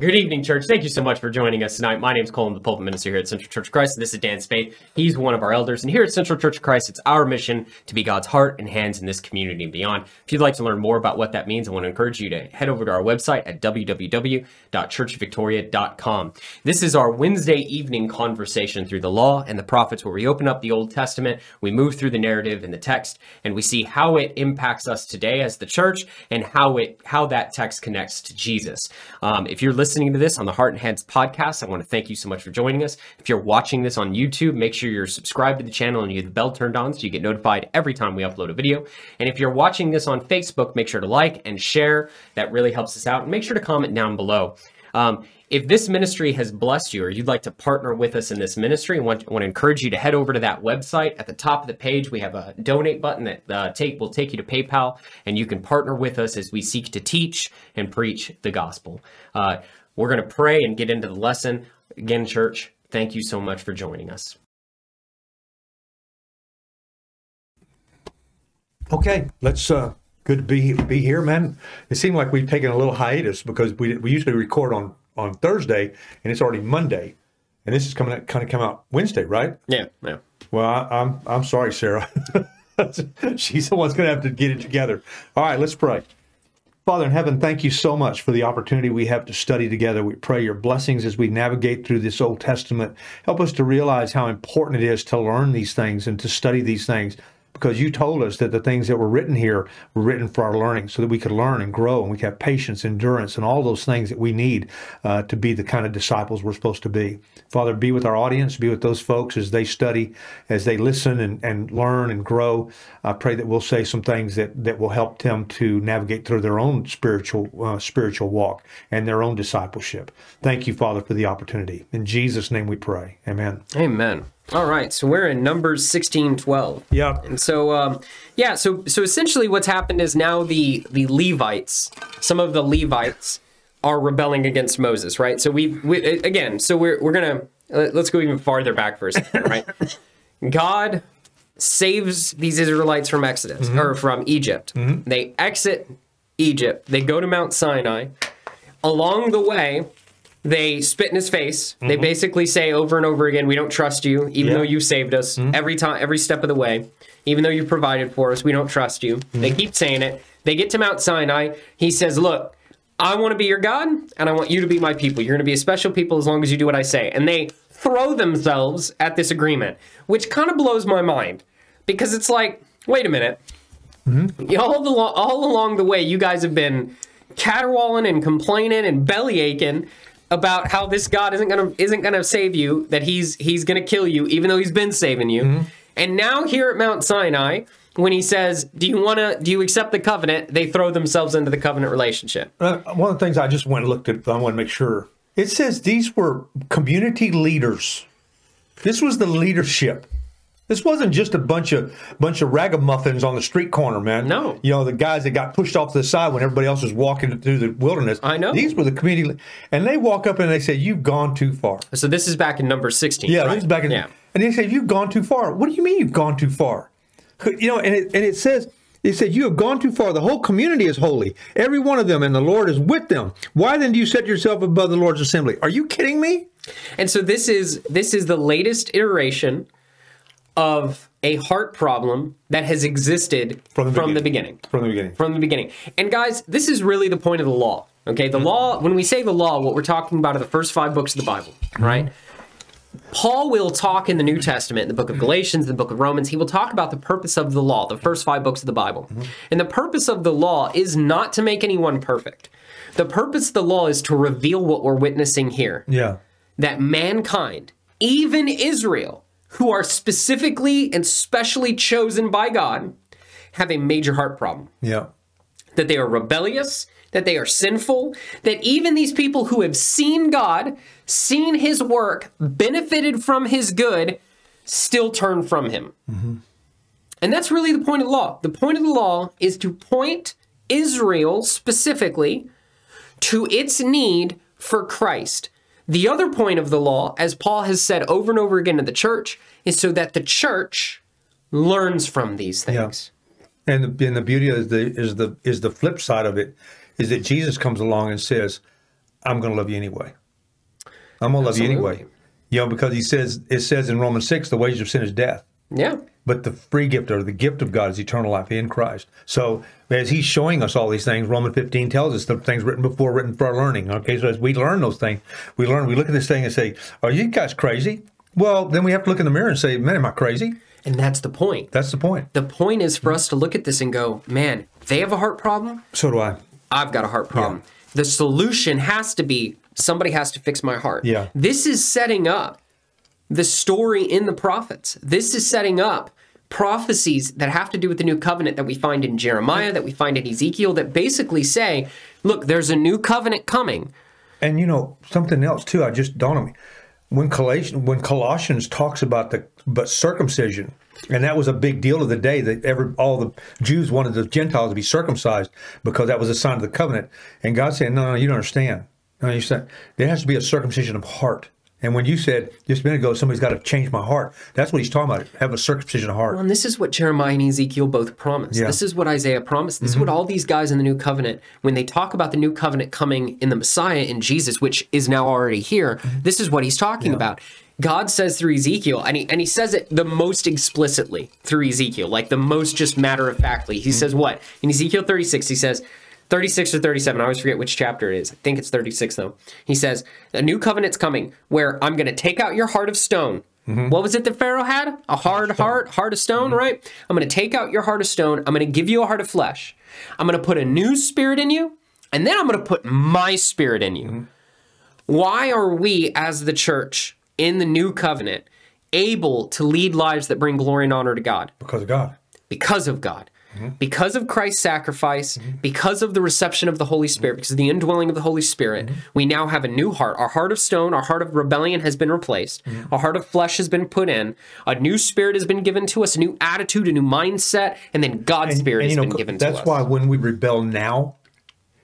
Good evening, church. Thank you so much for joining us tonight. My name is Colin, the pulpit minister here at Central Church of Christ. This is Dan Spade. He's one of our elders. And here at Central Church of Christ, it's our mission to be God's heart and hands in this community and beyond. If you'd like to learn more about what that means, I want to encourage you to head over to our website at www.churchofvictoria.com. This is our Wednesday evening conversation through the law and the prophets, where we open up the Old Testament, we move through the narrative and the text, and we see how it impacts us today as the church and how it how that text connects to Jesus. Um, if you're listening to this on the Heart and Hands podcast, I want to thank you so much for joining us. If you're watching this on YouTube, make sure you're subscribed to the channel and you have the bell turned on so you get notified every time we upload a video. And if you're watching this on Facebook, make sure to like and share. That really helps us out. And make sure to comment down below. Um, if this ministry has blessed you or you'd like to partner with us in this ministry, I want, want to encourage you to head over to that website. At the top of the page, we have a donate button that uh, take will take you to PayPal, and you can partner with us as we seek to teach and preach the gospel. Uh, we're going to pray and get into the lesson. Again, church, thank you so much for joining us. Okay, let's. uh Good to be be here, man. It seemed like we've taken a little hiatus because we we usually record on on Thursday and it's already Monday, and this is coming out, kind of come out Wednesday, right? Yeah, yeah. Well, I, I'm I'm sorry, Sarah. She's the one's going to have to get it together. All right, let's pray. Father in heaven, thank you so much for the opportunity we have to study together. We pray your blessings as we navigate through this Old Testament. Help us to realize how important it is to learn these things and to study these things because you told us that the things that were written here were written for our learning so that we could learn and grow and we could have patience, endurance, and all those things that we need uh, to be the kind of disciples we're supposed to be. Father, be with our audience, be with those folks as they study, as they listen and, and learn and grow. I pray that we'll say some things that, that will help them to navigate through their own spiritual uh, spiritual walk and their own discipleship. Thank you, Father, for the opportunity. In Jesus' name we pray. Amen. Amen. All right, so we're in Numbers sixteen twelve. Yeah. And so, um, yeah, so so essentially, what's happened is now the the Levites, some of the Levites, are rebelling against Moses, right? So we, we again, so we're we're gonna let's go even farther back for a second, right? God saves these Israelites from Exodus mm-hmm. or from Egypt. Mm-hmm. They exit Egypt. They go to Mount Sinai. Along the way, they spit in his face. Mm-hmm. They basically say over and over again, "We don't trust you, even yeah. though you saved us mm-hmm. every time, every step of the way. Even though you provided for us, we don't trust you." Mm-hmm. They keep saying it. They get to Mount Sinai. He says, "Look, I want to be your God, and I want you to be my people. You're going to be a special people as long as you do what I say." And they throw themselves at this agreement, which kind of blows my mind because it's like, wait a minute. Mm-hmm. All, the, all along the way, you guys have been caterwauling and complaining and belly aching about how this God isn't gonna isn't gonna save you, that he's he's gonna kill you, even though he's been saving you. Mm-hmm. And now here at Mount Sinai, when he says, "Do you want to? Do you accept the covenant?" They throw themselves into the covenant relationship. Uh, one of the things I just went and looked at, I want to make sure it says these were community leaders. This was the leadership. This wasn't just a bunch of bunch of ragamuffins on the street corner, man. No, you know the guys that got pushed off to the side when everybody else was walking through the wilderness. I know these were the community, and they walk up and they say, "You've gone too far." So this is back in number sixteen. Yeah, right? this is back in. Yeah. and they say, "You've gone too far." What do you mean you've gone too far? You know, and it, and it says he said, You have gone too far. The whole community is holy, every one of them, and the Lord is with them. Why then do you set yourself above the Lord's assembly? Are you kidding me? And so this is this is the latest iteration of a heart problem that has existed from the, from beginning. the beginning. From the beginning. From the beginning. And guys, this is really the point of the law. Okay, the mm-hmm. law, when we say the law, what we're talking about are the first five books of the Bible, mm-hmm. right? Paul will talk in the New Testament, in the book of Galatians, the book of Romans, he will talk about the purpose of the law, the first five books of the Bible. Mm-hmm. And the purpose of the law is not to make anyone perfect. The purpose of the law is to reveal what we're witnessing here. Yeah. That mankind, even Israel, who are specifically and specially chosen by God have a major heart problem. Yeah. That they are rebellious, that they are sinful, that even these people who have seen God, seen his work, benefited from his good, still turn from him. Mm-hmm. And that's really the point of the law. The point of the law is to point Israel specifically to its need for Christ. The other point of the law, as Paul has said over and over again to the church, is so that the church learns from these things. Yeah. And the, and the beauty is the is the is the flip side of it is that Jesus comes along and says, I'm going to love you anyway. I'm going to love you anyway. You know, because he says it says in Romans six, the wages of sin is death. Yeah. But the free gift or the gift of God is eternal life in Christ. So as he's showing us all these things, Romans 15 tells us the things written before, written for our learning. Okay, so as we learn those things, we learn, we look at this thing and say, Are you guys crazy? Well, then we have to look in the mirror and say, Man, am I crazy? And that's the point. That's the point. The point is for us to look at this and go, man, they have a heart problem. So do I. I've got a heart problem. The solution has to be somebody has to fix my heart. Yeah. This is setting up the story in the prophets. This is setting up prophecies that have to do with the new covenant that we find in Jeremiah, that we find in Ezekiel, that basically say, look, there's a new covenant coming. And you know something else too. I just dawned on me when Colossians, when Colossians talks about the but circumcision, and that was a big deal of the day that every all the Jews wanted the Gentiles to be circumcised because that was a sign of the covenant. And God said, No, no, you don't understand. No, you said there has to be a circumcision of heart. And when you said just a minute ago, somebody's got to change my heart, that's what he's talking about. Have a circumcision of heart. And this is what Jeremiah and Ezekiel both promised. Yeah. Mm-hmm. This is what Isaiah promised. This is what all these guys in the new covenant, when they talk about the new covenant coming in the Messiah, in Jesus, which is now already here, Mm-hmm. this is what he's talking about. God says through Ezekiel, and he, and he says it the most explicitly through Ezekiel, like the most just matter of factly. Mm-hmm. He says what? In Ezekiel 36, he says, 36 or 37, I always forget which chapter it is. I think it's 36 though. He says, A new covenant's coming where I'm going to take out your heart of stone. Mm-hmm. What was it that Pharaoh had? A hard heart, heart of stone, mm-hmm. right? I'm going to take out your heart of stone. I'm going to give you a heart of flesh. I'm going to put a new spirit in you, and then I'm going to put my spirit in you. Mm-hmm. Why are we, as the church in the new covenant, able to lead lives that bring glory and honor to God? Because of God. because of God, because of Christ's sacrifice, because of the reception of the Holy Spirit, because of the indwelling of the Holy Spirit, we now have a new heart. Our heart of stone, our heart of rebellion has been replaced. Our heart of flesh has been put in. A new spirit has been given to us, a new attitude, a new mindset, and then God's spirit And, has know, been given to us. that's why when we rebel now,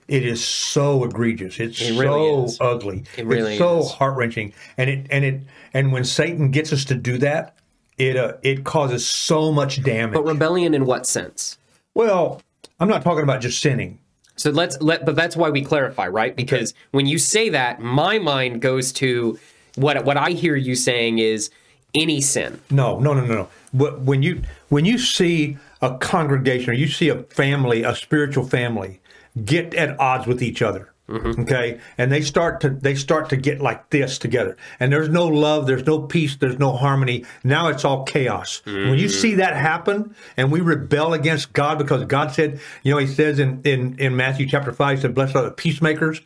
it is so egregious. It's really so is. ugly. It really it's so heart wrenching. And it and it and when Satan gets us to do that, it uh, it causes so much damage. but rebellion in what sense? Well, I'm not talking about just sinning. So let's let, but that's why we clarify, right? Because when you say that, my mind goes to what what I hear you saying is any sin. No, no, no, no, no. But when you when you see a congregation or you see a family, a spiritual family, get at odds with each other, Mm-hmm. okay, and they start to they start to get like this together, and there's no love, there's no peace, there's no harmony. Now it's all chaos. When you mm. see that happen, and we rebel against God because God said, you know, He says in in in Matthew chapter five, He said, "Blessed are the peacemakers."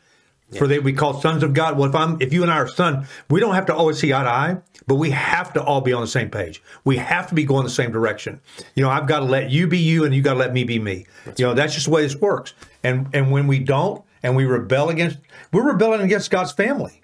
For they be called sons of God. Well, if I'm, if you and I are son, we don't have to always see eye to eye, but we have to all be on the same page. We have to be going the same direction. You know, I've got to let you be you, and you got to let me be me. you know, that's just the way this works. And and when we don't, and we rebel against, we're rebelling against God's family.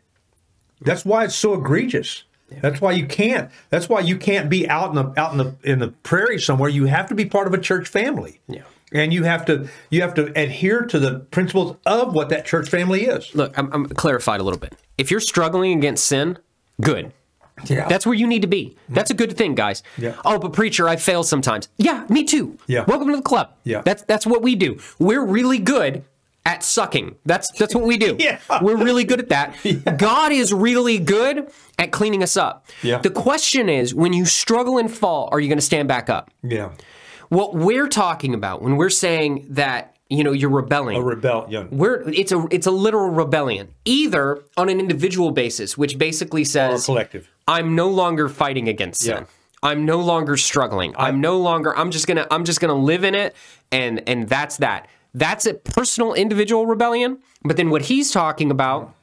That's why it's so egregious. That's why you can't. That's why you can't be out in the out in the in the prairie somewhere. You have to be part of a church family. Yeah. And you have to you have to adhere to the principles of what that church family is. Look, I'm, I'm clarified a little bit. If you're struggling against sin, good. Yeah. That's where you need to be. That's a good thing, guys. Yeah. Oh, but preacher, I fail sometimes. Yeah, me too. Yeah. Welcome to the club. Yeah. That's that's what we do. We're really good at sucking. That's that's what we do. Yeah. We're really good at that. God is really good at cleaning us up. Yeah. The question is, when you struggle and fall, are you going to stand back up? yeah. What we're talking about when we're saying that, you know, you're rebelling. A rebellion. We're it's a it's a literal rebellion, either on an individual basis, which basically Or says collective. I'm no longer fighting against sin. Yeah. I'm no longer struggling. I'm no longer I'm just going to I'm just going to live in it and and that's that. That's a personal individual rebellion, but then what he's talking about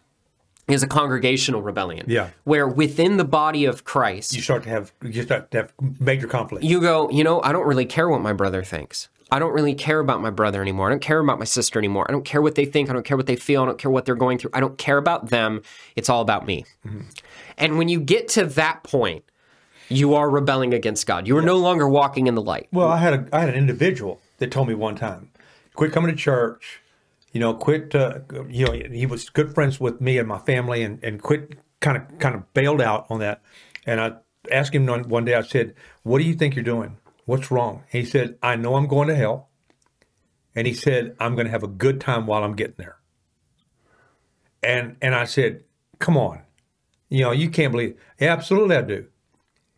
is a congregational rebellion. Yeah. Where within the body of Christ, You start to have you start to have major conflict. you go, you know, I don't really care what my brother thinks. I don't really care about my brother anymore. I don't care about my sister anymore. I don't care what they think. I don't care what they feel. I don't care what they're going through. I don't care about them. It's all about me. Mm-hmm. And when you get to that point, you are rebelling against God. You are no longer walking in the light. Well, I had a I had an individual that told me one time, quit coming to church, you know, quit. Uh, you know, he was good friends with me and my family, and and quit kind of kind of bailed out on that. And I asked him one, one day. I said, "What do you think you're doing? What's wrong?" He said, "I know I'm going to hell." And he said, "I'm going to have a good time while I'm getting there." and and I said, "Come on, you know, you can't believe." Absolutely, I do.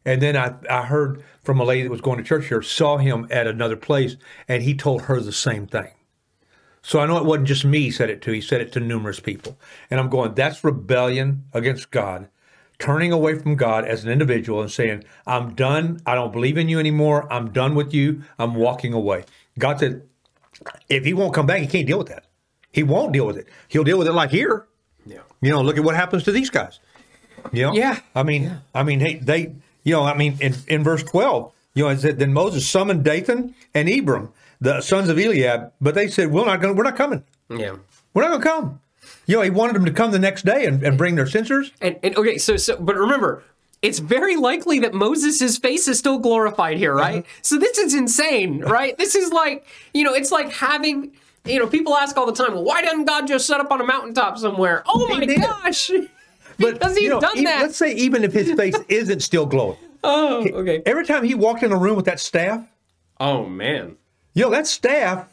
And then I, I heard from a lady that was going to church here, saw him at another place, and he told her the same thing. So I know it wasn't just me he said it to, he said it to numerous people. And I'm going, that's rebellion against God, turning away from God as an individual and saying, I'm done. I don't believe in you anymore. I'm done with you. I'm walking away. God said, if he won't come back, he can't deal with that. He won't deal with it. He'll deal with it like here. Yeah. You know, look at what happens to these guys. You know? Yeah. I mean, I mean, hey, they, you know, I mean, in, in verse 12, you know, it said, then Moses summoned Dathan and Abram, the sons of Eliab, but they said, we're not going, we're not coming. Yeah. We're not going to come. You know, he wanted them to come the next day and, and bring their censers. And, and okay, so so but remember, it's very likely that Moses' face is still glorified here, right? Uh-huh. So this is insane, right? this is like, you know, it's like having, you know, people ask all the time, well, why doesn't God just set up on a mountaintop somewhere? Oh my gosh. But because he's you know, done e- that. Let's say even if his face isn't still glowing, oh, okay. every time he walked in a room with that staff, Oh man. Yo, that staff,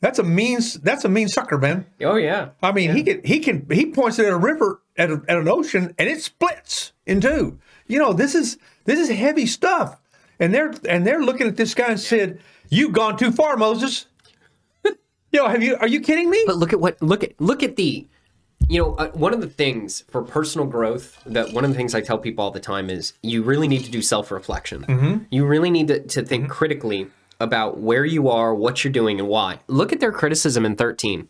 that's a mean, that's a mean sucker, man. Oh yeah. I mean, he can he can he points it at a river at, a, at an ocean and it splits in two. You know, this is this is heavy stuff. And they're and they're looking at this guy and said, "You've gone too far, Moses." Yo, have you? Are you kidding me? But look at what look at look at the you know uh, one of the things for personal growth that one of the things I tell people all the time is you really need to do self reflection. You really need to, to think critically about where you are, what you're doing, and why. Look at their criticism in 13.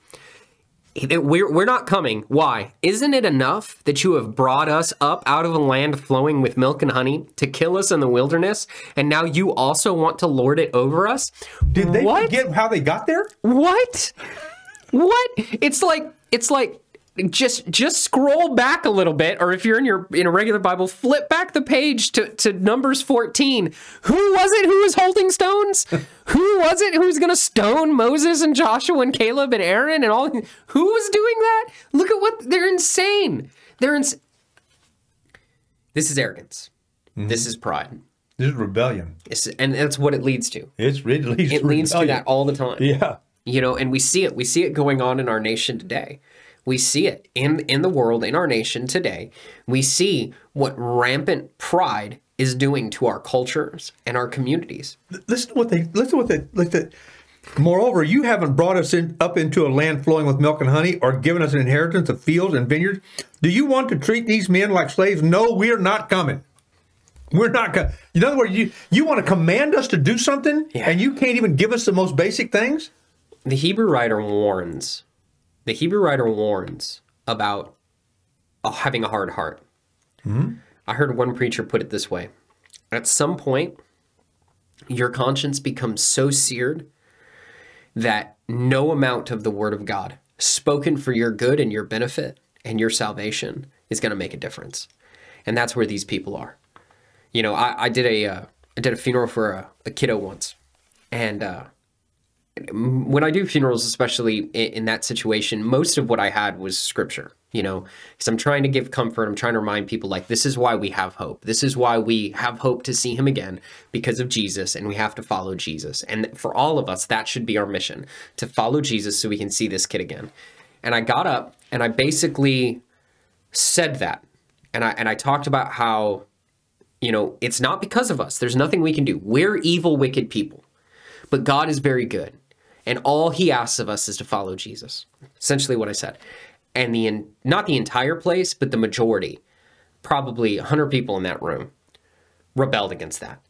We're, we're not coming. Why? Isn't it enough that you have brought us up out of a land flowing with milk and honey to kill us in the wilderness, and now you also want to lord it over us? Did they what? forget how they got there? What? What? It's like it's like just just scroll back a little bit, or if you're in your in a regular Bible, flip back the page to, to Numbers 14. Who was it who was holding stones? who was it who was gonna stone Moses and Joshua and Caleb and Aaron and all who was doing that? Look at what they're insane. They're ins- This is arrogance. Mm-hmm. This is pride. This is rebellion. It's, and that's what it leads to. It's, it leads, It to leads to that all the time Yeah. you know and we see it we see it going on in our nation today we see it in in the world in our nation today we see what rampant pride is doing to our cultures and our communities Listen to what they listen to what they like the Moreover, you haven't brought us in, up into a land flowing with milk and honey, or given us an inheritance of fields and vineyards. Do you want to treat these men like slaves? No, we're not coming. We're not coming. In other words, you you want to command us to do something, Yeah. and you can't even give us the most basic things. the hebrew writer warns the hebrew writer warns about having a hard heart i heard one preacher put it this way at some point your conscience becomes so seared that no amount of the word of God spoken for your good and your benefit and your salvation is going to make a difference. And that's where these people are. You know, I, I did a uh, I did a funeral for a, a kiddo once, and uh, when I do funerals, especially in, that situation, most of what I had was scripture. You know, because I'm trying to give comfort. I'm trying to remind people like this is why we have hope. This is why we have hope to see him again because of Jesus, and we have to follow Jesus. And for all of us, that should be our mission to follow Jesus so we can see this kid again. And I got up and I basically said that, and I and I talked about how, you know, it's not because of us. There's nothing we can do. We're evil, wicked people. But God is very good. And all he asks of us is to follow Jesus. Essentially what I said. And the in, not the entire place, but the majority, probably 100 people in that room rebelled against that.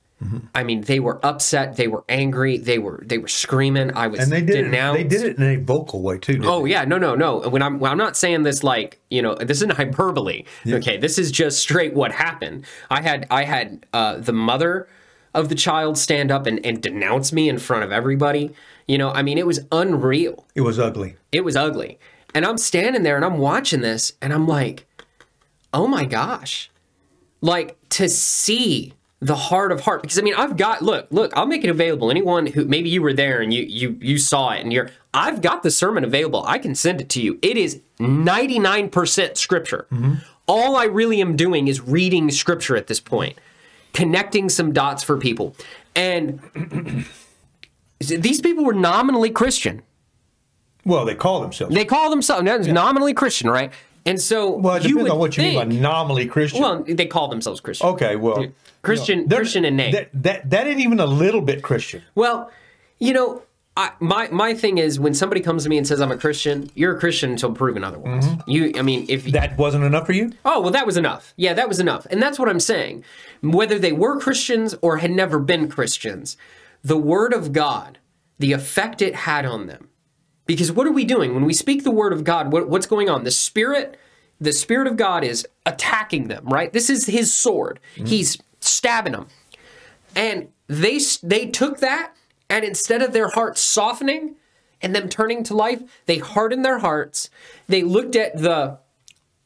I mean, they were upset, they were angry, they were they were screaming. I was And they did it. They did it in a vocal way too. Oh yeah, no, no, no. When I'm when I'm not saying this like you know this isn't hyperbole. Okay, this is just straight what happened. I had I had uh, the mother of the child stand up and, and denounce me in front of everybody. You know, I mean, it was unreal. It was ugly. It was ugly. And I'm standing there and I'm watching this and I'm like, oh my gosh. Like to see the heart of heart. Because I mean, I've got look, look, I'll make it available. Anyone who maybe you were there and you you you saw it and you're I've got the sermon available. I can send it to you. It is 99% scripture. Mm-hmm. All I really am doing is reading scripture at this point, connecting some dots for people. And these people were nominally Christian. Well, they call themselves. They call themselves that's nominally Christian, right? And so Well, it you depends on what you mean by nominally Christian. Well, they call themselves Christian. okay, well, Christian, Christian in name. That, that that ain't even a little bit Christian. Well, you know, I, my my thing is when somebody comes to me and says I'm a Christian, you're a Christian until proven otherwise. You, I mean, if Mm-hmm. That wasn't enough for you. oh well, that was enough. Yeah, that was enough, and that's what I'm saying. Whether they were Christians or had never been Christians, the Word of God, the effect it had on them. Because what are we doing when we speak the Word of God? What, what's going on? The Spirit, the Spirit of God is attacking them. Right. This is His sword. Mm-hmm. He's stabbing them. And they they took that, and instead of their hearts softening and them turning to life, they hardened their hearts. They looked at the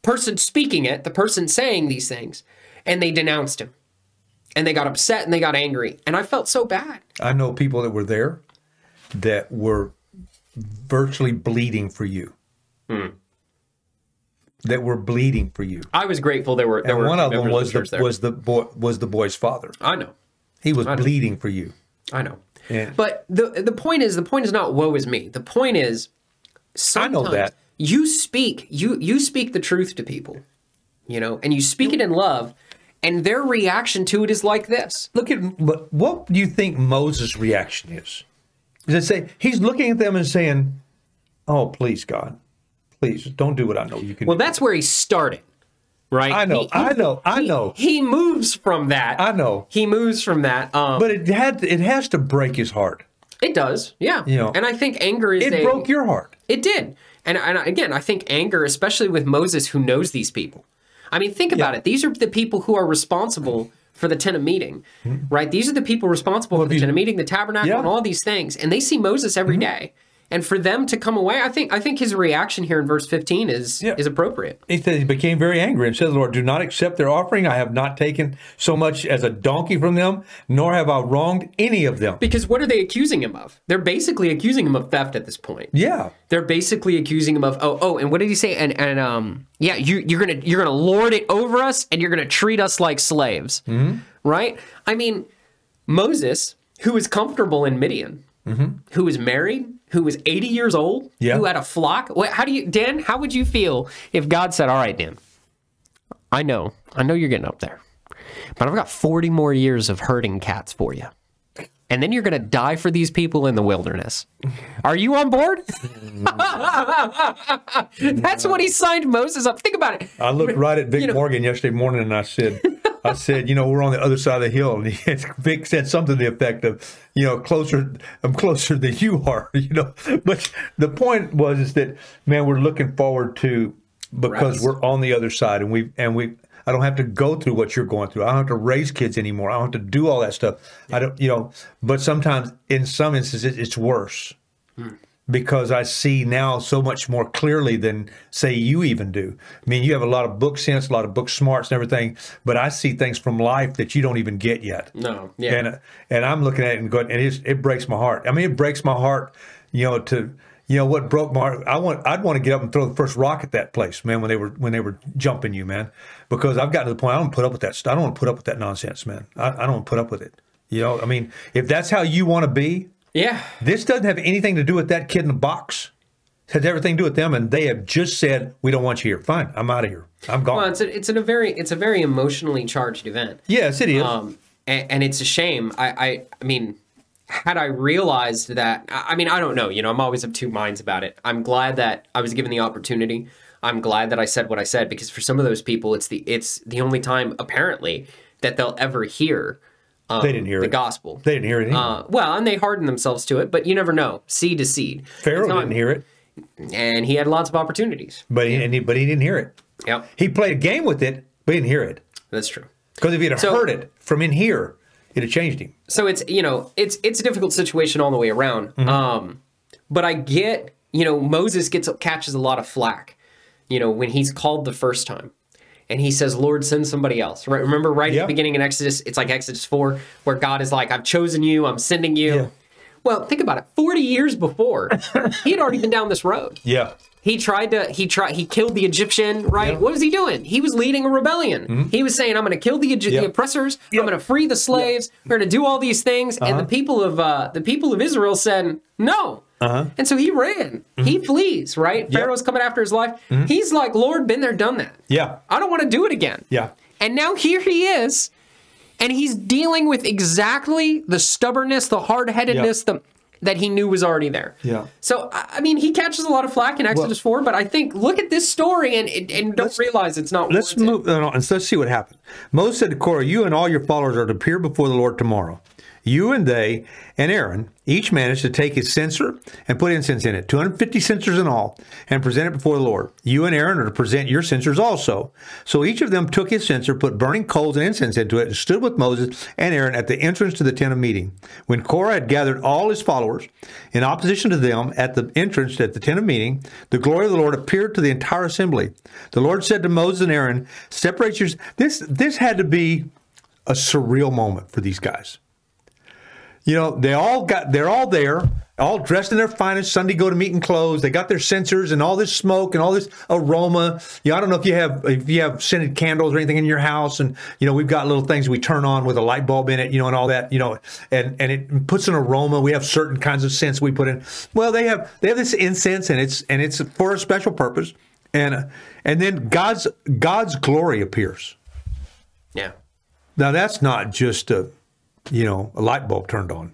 person speaking it, the person saying these things, and they denounced him. And they got upset and they got angry. And I felt so bad. I know people that were there that were virtually bleeding for you. Hmm. That were bleeding for you. I was grateful there were there And were one of them was the the was the boy was the boy's father. I know. He was bleeding for you. I know. Yeah. But the the point is the point is not woe is me. The point is I know that. you speak you you speak the truth to people, you know, and you speak it in love, and their reaction to it is like this. Look at but what do you think Moses' reaction is? It say he's looking at them and saying, "Oh, please, God, please don't do what I know you can." Well, do. that's where he started, right? I know, He- I know, I he- know. He moves from that. I know, He moves from that. Um, but it had it has to break his heart. it does, yeah. You know, and I think anger is It a, broke your heart. It did. And, and again, I think anger, especially with Moses, who knows these people. I mean, think about Yeah. it. These are the people who are responsible for the tent of meeting, hmm. right? These are the people responsible for the you- tent of meeting, the tabernacle, Yeah. and all these things. And they see Moses every mm-hmm. day. And for them to come away, I think I think his reaction here in verse 15 is Yeah. is appropriate. He said he became very angry and said, Lord, do not accept their offering. I have not taken so much as a donkey from them, nor have I wronged any of them. Because what are they accusing him of? They're basically accusing him of theft at this point. Yeah. They're basically accusing him of oh oh and what did he say and and um yeah you you're gonna you're gonna lord it over us and you're gonna treat us like slaves right I mean Moses who is comfortable in Midian Mm-hmm. who is married who was 80 years old Yeah. who had a flock what, how do you Dan how would you feel if God said all right Dan I know I know you're getting up there but I've got 40 more years of herding cats for you and then you're going to die for these people in the wilderness. Are you on board? That's what he signed Moses up. Think about it. I looked right at Vic You know- Morgan yesterday morning and I said, I said, you know, we're on the other side of the hill. And he, Vic said something to the effect of, you know, closer, I'm closer than you are, you know. But the point was is that, man, we're looking forward to, because we're on the other side and we, and we, I don't have to go through what you're going through. I don't have to raise kids anymore. I don't have to do all that stuff. I don't, you know, but sometimes in some instances it's worse hmm. Because I see now so much more clearly than say you even do. I mean, you have a lot of book sense, a lot of book smarts and everything, but I see things from life that you don't even get yet. No, yeah. And and I'm looking at it and going, and it's, it breaks my heart. I mean, it breaks my heart, you know, to you know what broke my heart. I want I'd want to get up and throw the first rock at that place, man, when they were when they were jumping you, man, because I've gotten to the point I don't put up with that. stuff. I don't want to put up with that nonsense, man. I, I don't put up with it. You know, I mean, if that's how you want to be, Yeah. this doesn't have anything to do with that kid in the box. It has everything to do with them, and they have just said, "We don't want you here." Fine, I'm out of here. I'm gone. Well, it's a, it's in a very it's a very emotionally charged event. yes, it is. Um, and, and it's a shame. I, I I mean, had I realized that, I I mean, I don't know. You know, I'm always of two minds about it. I'm glad that I was given the opportunity. I'm glad that I said what I said because for some of those people, it's the it's the only time apparently that they'll ever hear. Um, They didn't hear the it. gospel. they didn't hear it. Uh, well, and they harden themselves to it, but you never know. Seed to seed. Pharaoh not- didn't hear it, and he had lots of opportunities. but he, and he, but he didn't hear it. Yep, He played a game with it, but he didn't hear it. that's true. Because if he'd have So- heard it from in here, it'd have changed him. so it's you know it's it's a difficult situation all the way around um but i get you know moses gets catches a lot of flack you know when he's called the first time and he says lord send somebody else right remember right at the beginning in exodus it's like exodus 4 where god is like i've chosen you i'm sending you Yeah. well think about it 40 years before he had already been down this road Yeah. he tried to he tried he killed the Egyptian, right? Yeah. Mm-hmm. What was he doing? He was leading a rebellion. He was saying, "I'm going to kill the, Egy- Yeah. the oppressors. Yeah. I'm going to free the slaves. We're going to do all these things." And Uh-huh. the people of uh, the people of Israel said, "No, Uh-huh. And so he ran. He Mm-hmm. flees, right? Pharaoh's coming after his life. He's like, Lord, been there, done that. Yeah. I don't want to do it again. Yeah. And now here he is, and he's dealing with exactly the stubbornness, the hard headedness the, that he knew was already there. Yeah. So, I mean, he catches a lot of flack in Exodus 4, but I think look at this story and, and, and don't realize it's not Let's warranted. move on and let's see what happened. Moses said to Korah, You and all your followers are to appear before the Lord tomorrow. You and they and Aaron, each managed to take his censer and put incense in it, 250 censers in all, and present it before the Lord. You and Aaron are to present your censers also. So each of them took his censer, put burning coals and incense into it, and stood with Moses and Aaron at the entrance to the tent of meeting. When Korah had gathered all his followers in opposition to them at the entrance at the tent of meeting, the glory of the Lord appeared to the entire assembly. The Lord said to Moses and Aaron, Separate your. This, this had to be a surreal moment for these guys. You know, they all got they're all there, all dressed in their finest Sunday go to meeting clothes. They got their censers and all this smoke and all this aroma. You know, I don't know if you have if you have scented candles or anything in your house, and you know we've got little things we turn on with a light bulb in it, you know, and all that, you know, and and it puts an aroma. We have certain kinds of scents we put in. Well, they have they have this incense and it's and it's for a special purpose, and and then God's God's glory appears. Yeah. Now that's not just a you know a light bulb turned on.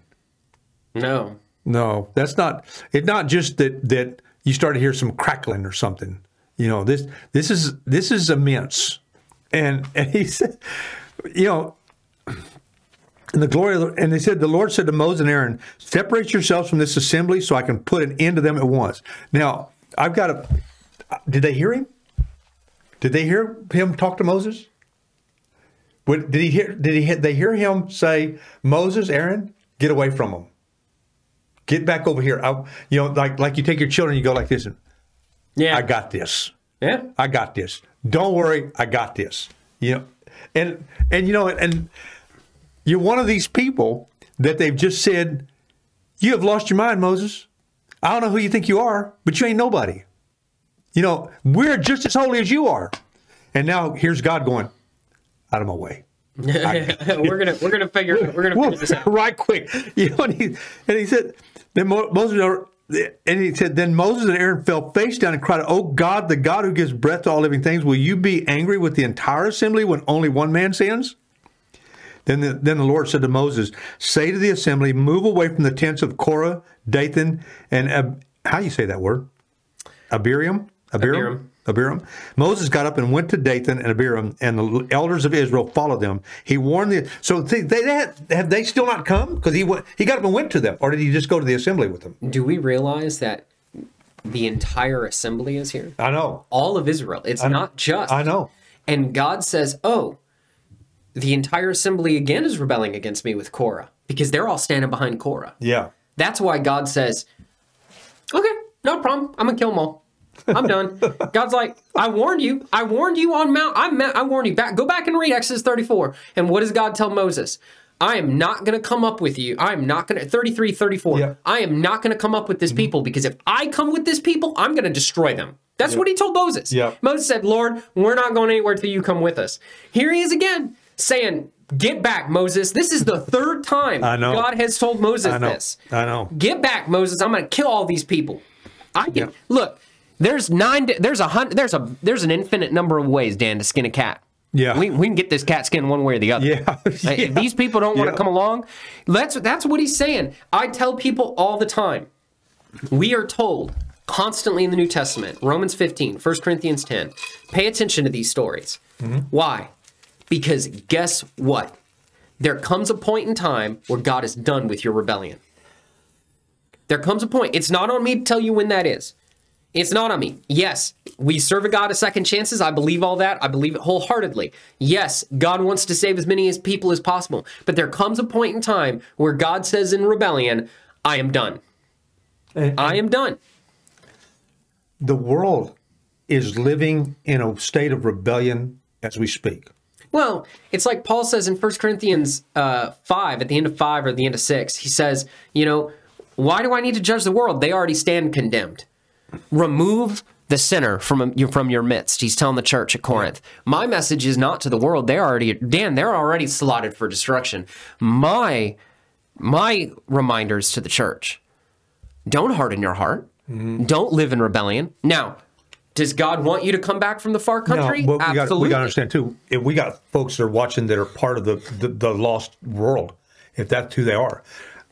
No. No, that's not. It's not just that that you start to hear some crackling or something. You know this this is this is immense, and and he said, you know, and the glory of the, and they said the Lord said to Moses and Aaron, separate yourselves from this assembly so I can put an end to them at once. Now I've got to. Did they hear him? Did they hear him talk to Moses? What, did he hear? Did he? They hear him say, "Moses, Aaron, get away from them. Get back over here." I, you know, like like you take your children, you go like this, and Yeah. I got this. Yeah. I got this. Don't worry, I got this. You know, and and you know, and you're one of these people that they've just said, "You have lost your mind, Moses. I don't know who you think you are, but you ain't nobody. You know, we're just as holy as you are." And now here's God going, "Out of my way." we're gonna we're gonna figure we're gonna figure this out. right quick. You know, and he, and he said, then Mo- Moses, uh, and he said, then Moses and Aaron fell face down and cried, "Oh God, the God who gives breath to all living things, will you be angry with the entire assembly when only one man sins?" Then the, then the Lord said to Moses, "Say to the assembly, move away from the tents of Korah, Dathan, and Ab- how do you say that word? Abiram, Abiram, Abiram. Abiram. Moses got up and went to Dathan and Abiram, and the elders of Israel followed them. He warned the so they, they had, have they still not come because he went, he got up and went to them, or did he just go to the assembly with them? Do we realize that the entire assembly is here? I know, All of Israel. It's not just. I know. And God says, "Oh, the entire assembly again is rebelling against me with Korah because they're all standing behind Korah." Yeah, That's why God says, "Okay, no problem. I'm gonna kill them all. I'm done." God's like, "I warned you. I warned you on Mount. I ma- I warned you. Back. Go back and read Exodus 34. And what does God tell Moses? I am not going to come up with you. I am not going to 33 34. Yeah. I am not going to come up with this mm-hmm. people because if I come with this people, I'm going to destroy them. That's what he told Moses. Yeah. Moses said, "Lord, we're not going anywhere till you come with us." Here he is again saying, "Get back, Moses. This is the third time I know. God has told Moses I know, this." I know. Get back, Moses. I'm going to kill all these people. I can look. There's nine. There's a hundred. There's a. There's an infinite number of ways, Dan, to skin a cat. Yeah. we, we can get this cat skin one way or the other. Yeah, yeah. If these people don't want Yeah. to come along, that's that's what he's saying. I tell people all the time. We are told constantly in the New Testament, Romans 15, 1 Corinthians 10, pay attention to these stories. Mm-hmm. Why? Because guess what? There comes a point in time where God is done with your rebellion. There comes a point. It's not on me to tell you when that is. It's not on me. Yes, we serve a God of second chances. I believe all that. I believe it wholeheartedly. Yes, God wants to save as many as people as possible. But there comes a point in time where God says in rebellion, I am done. And- I am done. the world is living in a state of rebellion as we speak. Well, it's like Paul says in 1 Corinthians uh, 5, at the end of 5 or the end of 6, he says, you know, why do I need to judge the world? They already stand condemned. Remove the sinner from your from your midst. He's telling the church at Corinth. My message is not to the world. They're already Dan, they're already slotted for destruction. My my reminders to the church. Don't harden your heart. Mm-hmm. Don't live in rebellion. Now, does God want you to come back from the far country? No, we got Absolutely. we got to understand too. If we got folks that are watching that are part of the the, the lost world, if that's who they are,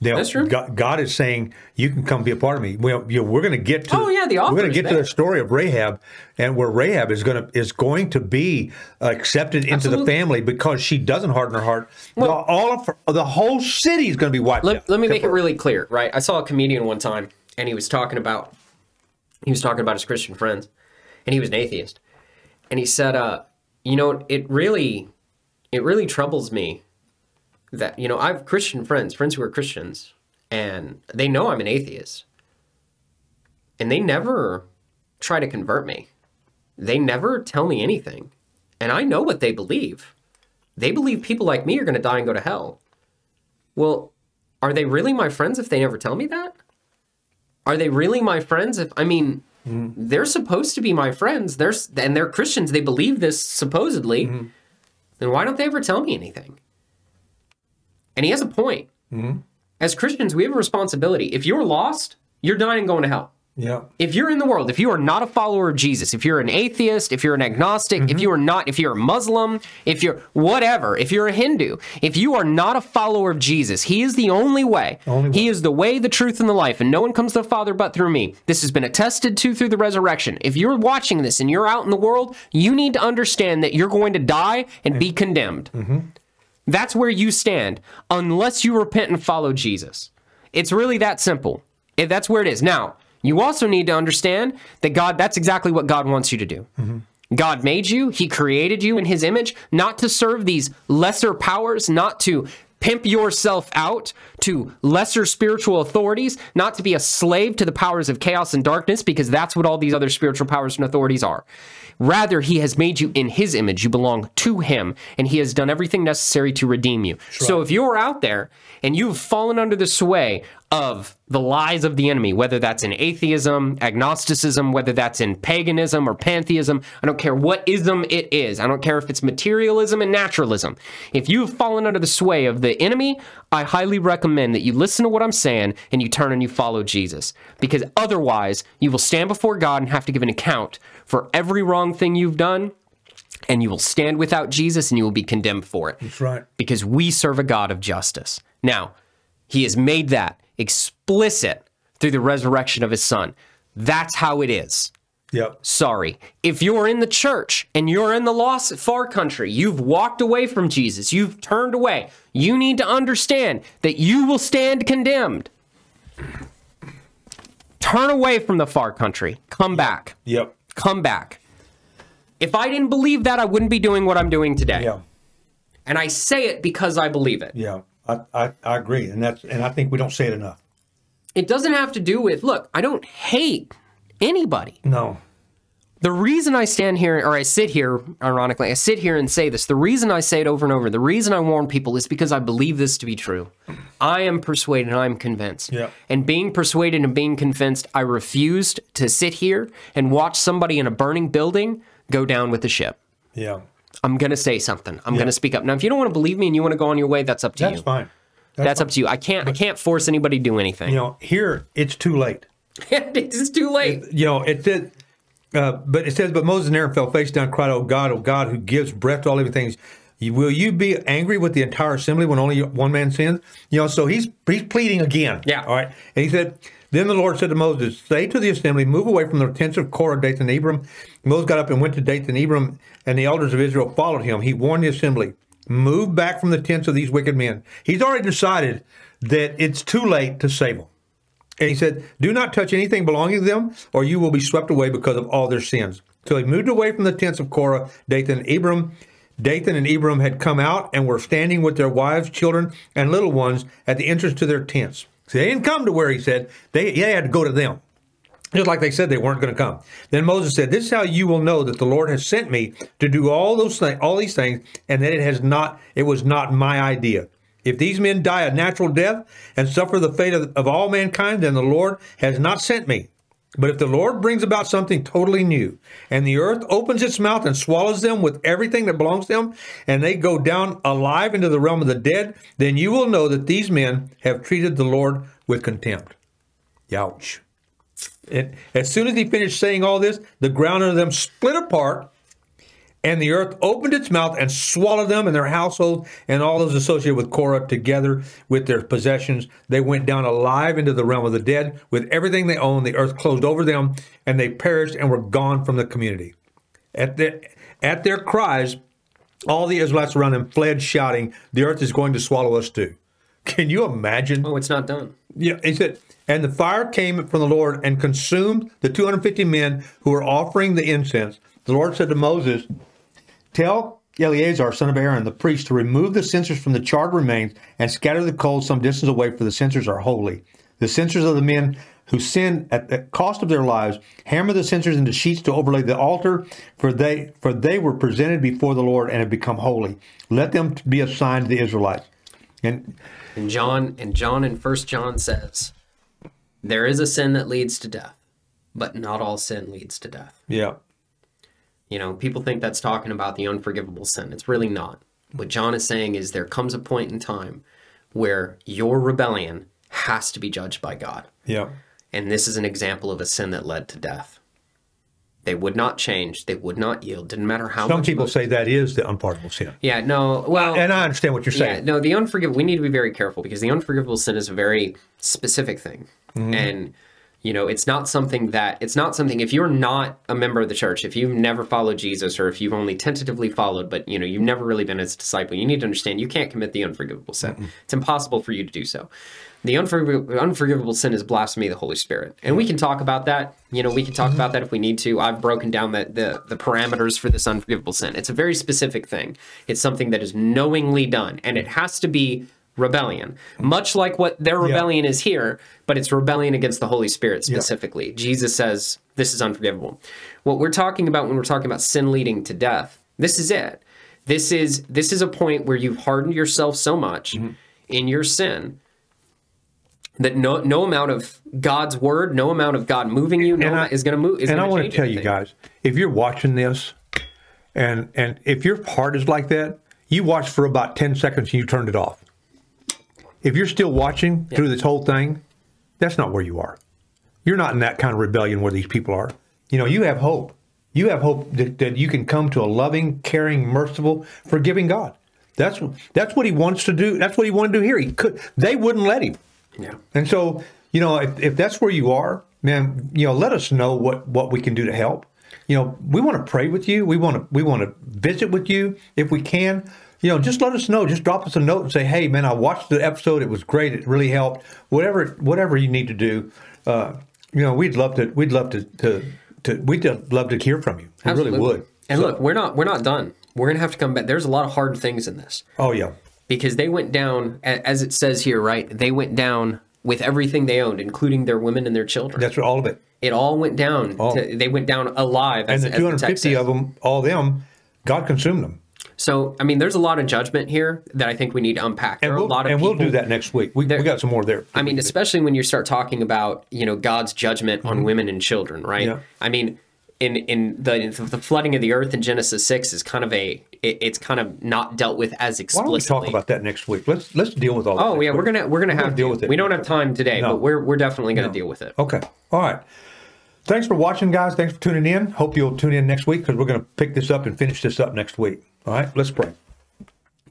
That's true. God, God is saying you can come be a part of me. Well, you know, we're going to get to. Oh, yeah, the we're going to get to the story of Rahab, and where Rahab is going to is going to be accepted into the family because she doesn't harden her heart. the, all of her, the whole city is going to be wiped out. let, let me make it really clear, right? I saw a comedian one time, and he was talking about he was talking about his Christian friends, and he was an atheist, and he said, uh, you know, it really, it really troubles me that you know I have Christian friends, friends who are Christians, and they know I'm an atheist, and they never try to convert me. They never tell me anything, and I know what they believe. They believe people like me are going to die and go to hell. Well, are they really my friends if they never tell me that? Are they really my friends if I mean mm-hmm. they're supposed to be my friends. They're and they're Christians. They believe this supposedly. Mm-hmm. Then why don't they ever tell me anything? And he has a point. Mm-hmm. As Christians, we have a responsibility. If you're lost, you're dying and going to hell yeah. if you're in the world, if you are not a follower of Jesus, if you're an atheist, if you're an agnostic, if mm-hmm. you are not, if you're a Muslim, if you're whatever, if you're a Hindu, if you are not a follower of Jesus, He is the only way. Only way. He is the way, the truth, and the life, and no one comes to the Father but through me. This has been attested to through the resurrection. If you're watching this and you're out in the world, you need to understand that you're going to die and be condemned. Mm-hmm. That's where you stand, unless you repent and follow Jesus. It's really that simple. That's where it is. Now, you also need to understand that God, that's exactly what God wants you to do. Mm-hmm. God made you, He created you in His image, not to serve these lesser powers, not to pimp yourself out to lesser spiritual authorities, not to be a slave to the powers of chaos and darkness, because that's what all these other spiritual powers and authorities are. Rather, He has made you in His image. You belong to Him, and He has done everything necessary to redeem you. So if you're out there and you've fallen under the sway of the lies of the enemy, whether that's in atheism, agnosticism, whether that's in paganism or pantheism, I don't care what ism it is. I don't care if it's materialism and naturalism. If you've fallen under the sway of the enemy, I highly recommend that you listen to what I'm saying and you turn and you follow Jesus. Because otherwise, you will stand before God and have to give an account for every wrong thing you've done, and you will stand without Jesus and you will be condemned for it That's right. because we serve a God of justice. Now, he has made that explicit through the resurrection of his son. That's how it is. Yep. Sorry. If you're in the church and you're in the lost far country, you've walked away from Jesus, you've turned away, you need to understand that you will stand condemned. Turn away from the far country. Come back. Yep. Come back. If I didn't believe that, I wouldn't be doing what I'm doing today. Yeah. And I say it because I believe it. Yeah. I, I, I agree, and that's and I think we don't say it enough. It doesn't have to do with, look, I don't hate anybody. No. The reason I stand here, or I sit here, ironically, I sit here and say this, the reason I say it over and over, the reason I warn people is because I believe this to be true. I am persuaded, I'm convinced. Yeah. And being persuaded and being convinced, I refused to sit here and watch somebody in a burning building go down with the ship. Yeah. I'm going to say something. I'm going to speak up. Now, if you don't want to believe me and you want to go on your way, that's up to you. That's you. fine. That's up to you. I can't. I can't force anybody to do anything. You know, here it's too late. it's too late. You know, it said, uh, but it says, but Moses and Aaron fell face down, cried, "Oh God, oh God, who gives breath to all living things." Will you be angry with the entire assembly when only one man sins? You know, so he's he's pleading again. Yeah. All right. And he said, Then the Lord said to Moses, Say to the assembly, move away from the tents of Korah, Dathan, and Abram. Moses got up and went to Dathan, and Abram, and the elders of Israel followed him. He warned the assembly, Move back from the tents of these wicked men. He's already decided that it's too late to save them. And he said, Do not touch anything belonging to them, or you will be swept away because of all their sins. So he moved away from the tents of Korah, Dathan, and Abram. Dathan and Abram had come out and were standing with their wives, children, and little ones at the entrance to their tents. So they didn't come to where he said, they, they had to go to them. Just like they said they weren't going to come. Then Moses said, "This is how you will know that the Lord has sent me to do all those things, all these things, and that it has not, it was not my idea. If these men die a natural death and suffer the fate of, of all mankind, then the Lord has not sent me. But if the Lord brings about something totally new, and the earth opens its mouth and swallows them with everything that belongs to them, and they go down alive into the realm of the dead, then you will know that these men have treated the Lord with contempt." Ouch. And as soon as he finished saying all this, the ground under them split apart, and the earth opened its mouth and swallowed them and their household and all those associated with Korah together with their possessions. They went down alive into the realm of the dead with everything they owned. The earth closed over them, and they perished and were gone from the community. At, the, at their cries, all the Israelites around them fled, shouting, The earth is going to swallow us too. Can you imagine? Oh, it's not done. Yeah, he said, and the fire came from the Lord and consumed the 250 men who were offering the incense. The Lord said to Moses, Tell Eleazar, son of Aaron, the priest, to remove the censers from the charred remains and scatter the coals some distance away, for the censers are holy. The censers of the men who sin at the cost of their lives hammer the censers into sheets to overlay the altar, for they for they were presented before the Lord and have become holy. Let them be a sign to the Israelites. And And John and John in First John says, there is a sin that leads to death, but not all sin leads to death. yeah, You know, people think that's talking about the unforgivable sin. It's really not. What John is saying is there comes a point in time where your rebellion has to be judged by God. yeah. And this is an example of a sin that led to death. They would not change. They would not yield. Didn't matter how Some people say that is the unpardonable sin. yeah, no. Well, And I understand what you're yeah, saying. no. The unforgivable. We need to be very careful because the unforgivable sin is a very specific thing, Mm-hmm. and you know, it's not something that it's not something. If you're not a member of the church, if you've never followed Jesus, or if you've only tentatively followed, but you know, you've never really been his disciple, you need to understand you can't commit the unforgivable sin. It's impossible for you to do so. The unforgivable, unforgivable sin is blasphemy of the Holy Spirit, and we can talk about that. You know, we can talk mm-hmm. about that if we need to. I've broken down the, the the parameters for this unforgivable sin. It's a very specific thing. It's something that is knowingly done, and it has to be rebellion, much like what their rebellion is here, but it's rebellion against the Holy Spirit specifically. Jesus says this is unforgivable. What we're talking about when we're talking about sin leading to death, this is it. This is this is a point where you've hardened yourself so much mm-hmm. in your sin that no no amount of God's word, no amount of God moving you, no I- is going to move. And I want to tell you guys, if you're watching this, and and if your heart is like that, you watch for about ten seconds and you turned it off. If you're still watching through this whole thing, that's not where you are. You're not in that kind of rebellion where these people are. You know, you have hope. You have hope that, that you can come to a loving, caring, merciful, forgiving God. That's that's what He wants to do. That's what He wanted to do here. He could. They wouldn't let Him. Yeah. And so, you know, if, if that's where you are, man, you know, let us know what what we can do to help. You know, we want to pray with you. We want to we want to visit with you if we can. You know, just let us know. Just drop us a note and say, "Hey, man, I watched the episode. It was great. It really helped." Whatever whatever you need to do, uh, you know, we'd love to. We'd love to to, to we'd love to hear from you. We really would. And So- look, we're not we're not done. We're gonna have to come back. There's a lot of hard things in this Oh yeah, because they went down, as it says here, right? They went down with everything they owned, including their women and their children. that's what all of it. it all went down. To, they went down alive. And As, the as the text of them, all them, God consumed them. So I mean, there's a lot of judgment here that I think we need to unpack. There And we'll, a lot of and we'll do that next week. We, we got some more there. I mean, especially when you start talking about you know God's judgment on women and children, right? Mm-hmm. Yeah. I mean, in in the in the flooding of the earth in Genesis six is kind of a it, it's kind of not dealt with as explicitly. Why don't we talk about that next week? Let's let's deal with all. Oh yeah, we're gonna we're gonna have gonna to deal with it. We don't have time today, No. but we're we're definitely gonna deal with it. Okay. All right. Thanks for watching, guys. Thanks for tuning in. Hope you'll tune in next week because we're going to pick this up and finish this up next week. All right. Let's pray.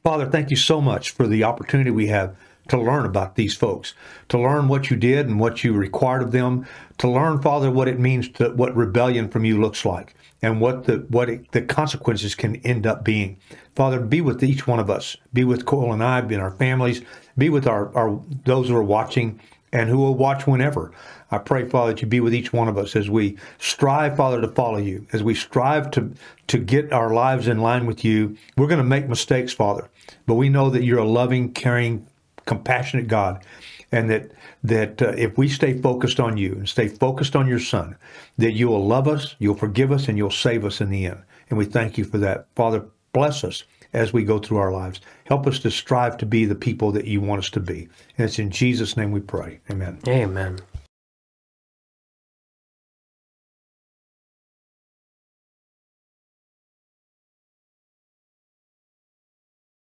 Father, thank you so much for the opportunity we have to learn about these folks, to learn what you did and what you required of them, to learn, Father, what it means to what rebellion from you looks like and what the what it, the consequences can end up being. Father, be with each one of us. Be with Cole and I, be in our families, be with our, our those who are watching and who will watch whenever. I pray, Father, that you be with each one of us as we strive, Father, to follow you, as we strive to to get our lives in line with you. We're going to make mistakes, Father, but we know that you're a loving, caring, compassionate God, and that that uh, if we stay focused on you and stay focused on your Son, that you will love us, you'll forgive us, and you'll save us in the end. And we thank you for that, Father. Bless us as we go through our lives. Help us to strive to be the people that you want us to be. And it's in Jesus' name we pray. Amen. Amen.